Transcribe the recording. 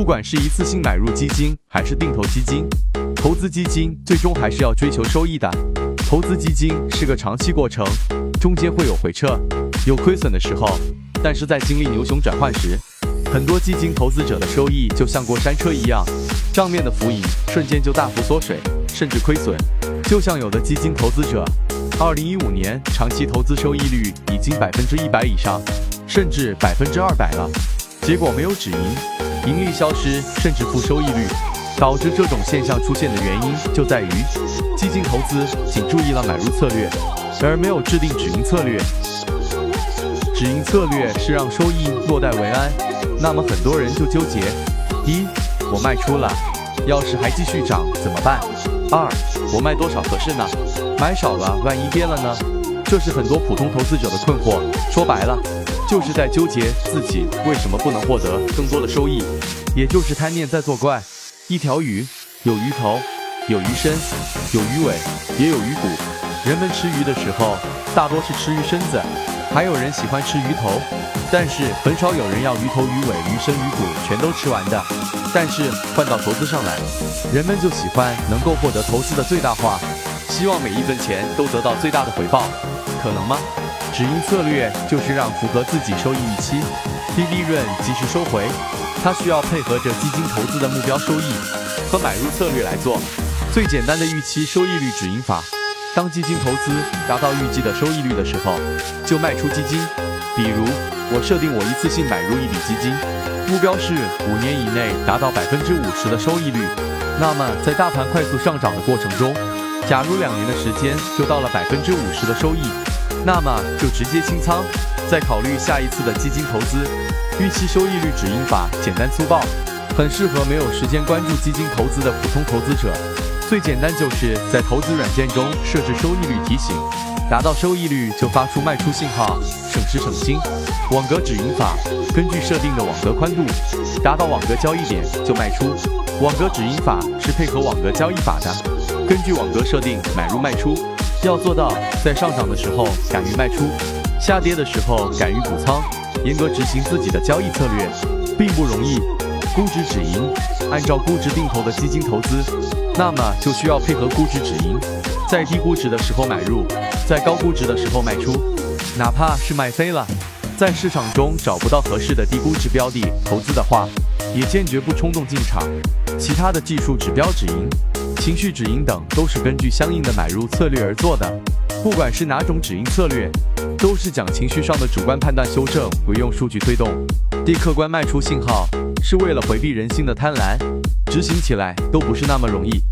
不管是一次性买入基金还是定投基金，投资基金最终还是要追求收益的。投资基金是个长期过程，中间会有回撤，有亏损的时候。但是在经历牛熊转换时，很多基金投资者的收益就像过山车一样，账面的浮盈瞬间就大幅缩水，甚至亏损。就像有的基金投资者，二零一五年长期投资收益率已经百分之一百以上，甚至百分之二百了，结果没有止盈，盈利消失，甚至负收益率。导致这种现象出现的原因就在于，基金投资仅注意了买入策略，而没有制定止盈策略。止盈策略是让收益落袋为安，那么很多人就纠结：一，我卖出了，要是还继续涨怎么办？二，我卖多少合适呢？买少了，万一跌了呢？这是很多普通投资者的困惑。说白了，就是在纠结自己为什么不能获得更多的收益，也就是贪念在作怪。一条鱼有鱼头，有鱼身，有鱼尾，也有鱼骨。人们吃鱼的时候，大多是吃鱼身子，还有人喜欢吃鱼头，但是很少有人要鱼头、鱼尾、鱼身、鱼骨全都吃完的。但是换到投资上来，人们就喜欢能够获得投资的最大化，希望每一分钱都得到最大的回报，可能吗？止盈策略就是让符合自己收益预期、低利润及时收回。它需要配合着基金投资的目标收益和买入策略来做。最简单的预期收益率止盈法，当基金投资达到预计的收益率的时候，就卖出基金。比如，我设定我一次性买入一笔基金，目标是五年以内达到百分之五十的收益率。那么，在大盘快速上涨的过程中，假如两年的时间就到了百分之五十的收益，那么就直接清仓，再考虑下一次的基金投资。预期收益率止盈法简单粗暴，很适合没有时间关注基金投资的普通投资者。最简单就是在投资软件中设置收益率提醒，达到收益率就发出卖出信号，省时省心。网格止盈法，根据设定的网格宽度，达到网格交易点就卖出。网格止盈法是配合网格交易法的，根据网格设定买入卖出，要做到在上涨的时候敢于卖出，下跌的时候敢于补仓。严格执行自己的交易策略，并不容易。估值止盈，按照估值定投的基金投资，那么就需要配合估值止盈，在低估值的时候买入，在高估值的时候卖出。哪怕是卖飞了，在市场中找不到合适的低估值标的投资的话，也坚决不冲动进场。其他的技术指标止盈、情绪止盈等，都是根据相应的买入策略而做的。不管是哪种止盈策略。都是讲情绪上的主观判断修正，不用数据推动。低客观卖出信号是为了回避人性的贪婪，执行起来都不是那么容易。